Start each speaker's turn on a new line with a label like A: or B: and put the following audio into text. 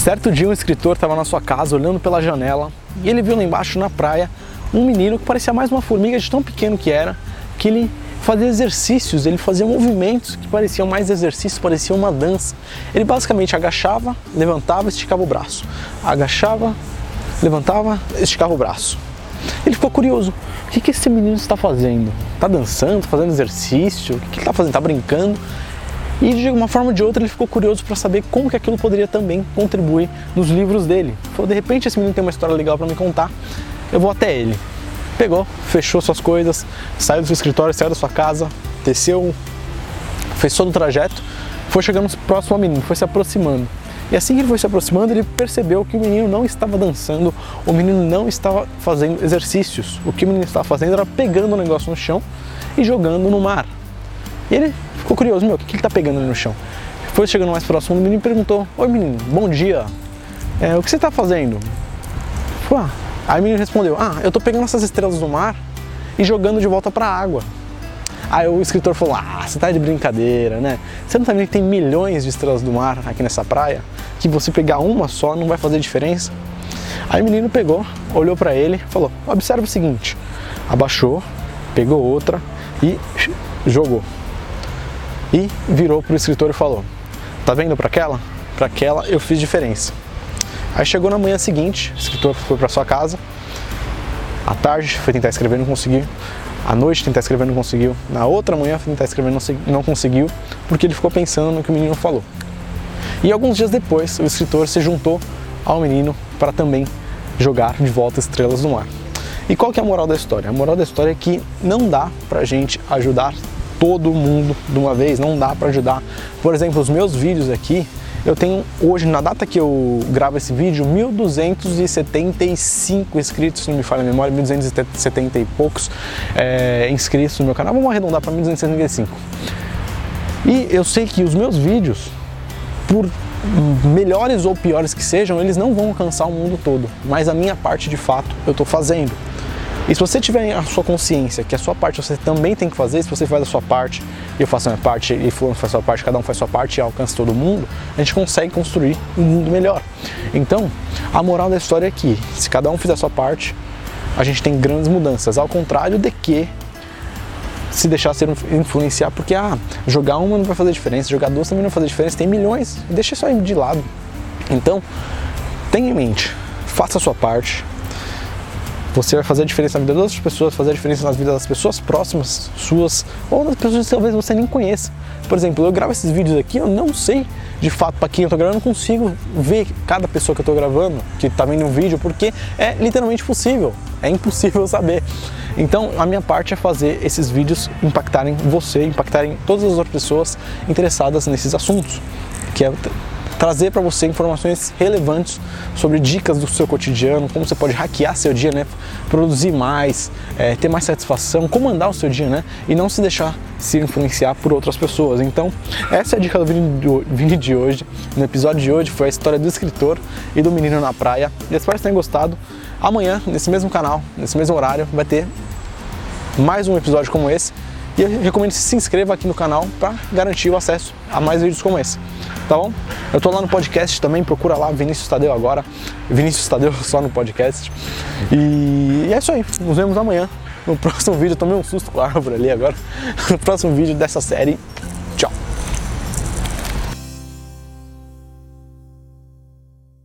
A: Certo dia um escritor estava na sua casa olhando pela janela e ele viu lá embaixo na praia um menino que parecia mais uma formiga de tão pequeno que era, que ele fazia exercícios, ele fazia movimentos que pareciam mais exercícios, pareciam uma dança. Ele basicamente agachava, levantava, esticava o braço. Agachava, levantava, esticava o braço. Ele ficou curioso. O que, que esse menino está fazendo? Está dançando, fazendo exercício? O que, que ele está fazendo? Está brincando? E de uma forma ou de outra ele ficou curioso para saber como que aquilo poderia também contribuir nos livros dele. Falou, de repente esse menino tem uma história legal para me contar, eu vou até ele. Pegou, fechou suas coisas, saiu do seu escritório, saiu da sua casa, desceu, fez todo o trajeto, foi chegando próximo ao menino, foi se aproximando. E assim que ele foi se aproximando, ele percebeu que o menino não estava dançando, o menino não estava fazendo exercícios. O que o menino estava fazendo era pegando o negócio no chão e jogando no mar. E ele ficou curioso, meu, o que ele está pegando ali no chão? Foi chegando mais próximo do menino perguntou: Oi menino, bom dia, é, o que você está fazendo? Ah. Aí o menino respondeu: Ah, eu estou pegando essas estrelas do mar e jogando de volta para a água. Aí o escritor falou: Ah, você tá de brincadeira, né? Você não tá vendo que tem milhões de estrelas do mar aqui nessa praia? Que você pegar uma só não vai fazer diferença? Aí o menino pegou, olhou para ele, falou: Observe o seguinte. Abaixou, pegou outra e jogou e virou para o escritor e falou: Tá vendo para aquela? Para aquela eu fiz diferença. Aí chegou na manhã seguinte, o escritor foi para sua casa. À tarde foi tentar escrever, não conseguiu. À noite tentar escrever, não conseguiu. Na outra manhã foi tentar escrever, não conseguiu, porque ele ficou pensando no que o menino falou. E alguns dias depois, o escritor se juntou ao menino para também jogar de volta estrelas do mar. E qual que é a moral da história? A moral da história é que não dá pra gente ajudar todo mundo de uma vez, não dá para ajudar. Por exemplo, os meus vídeos aqui, eu tenho hoje, na data que eu gravo esse vídeo, 1.275 inscritos, não me falha a memória, 1.270 e poucos é, inscritos no meu canal. Vamos arredondar para 1.275. E eu sei que os meus vídeos, por melhores ou piores que sejam, eles não vão alcançar o mundo todo, mas a minha parte de fato eu estou fazendo. E se você tiver a sua consciência que a sua parte você também tem que fazer, se você faz a sua parte, eu faço a minha parte, e fulano faz a sua parte, cada um faz a sua parte e alcança todo mundo, a gente consegue construir um mundo melhor. Então, a moral da história é que, se cada um fizer a sua parte, a gente tem grandes mudanças, ao contrário de que se deixar ser influenciar, porque ah, jogar uma não vai fazer diferença, jogar duas também não vai fazer diferença, tem milhões, deixa isso aí de lado. Então, tenha em mente, faça a sua parte, você vai fazer a diferença na vida das outras pessoas, fazer a diferença nas vidas das pessoas próximas suas ou das pessoas que talvez você nem conheça. Por exemplo, eu gravo esses vídeos aqui, eu não sei de fato para quem eu tô gravando, eu não consigo ver cada pessoa que eu tô gravando, que tá vendo um vídeo, porque é literalmente possível, é impossível saber. Então, a minha parte é fazer esses vídeos impactarem você, impactarem todas as outras pessoas interessadas nesses assuntos, que é trazer para você informações relevantes sobre dicas do seu cotidiano, como você pode hackear seu dia, né? Produzir mais, é, ter mais satisfação, comandar o seu dia, né? E não se deixar se influenciar por outras pessoas. Então, essa é a dica do vídeo de hoje. No episódio de hoje foi a história do escritor e do menino na praia. Espero que tenham gostado. Amanhã, nesse mesmo canal, nesse mesmo horário, vai ter mais um episódio como esse. E eu recomendo que se inscreva aqui no canal para garantir o acesso a mais vídeos como esse tá bom? Eu tô lá no podcast também, procura lá Vinícius Tadeu agora, Vinícius Tadeu só no podcast. E é isso aí, nos vemos amanhã no próximo vídeo. Eu tomei um susto com a árvore ali agora. No próximo vídeo dessa série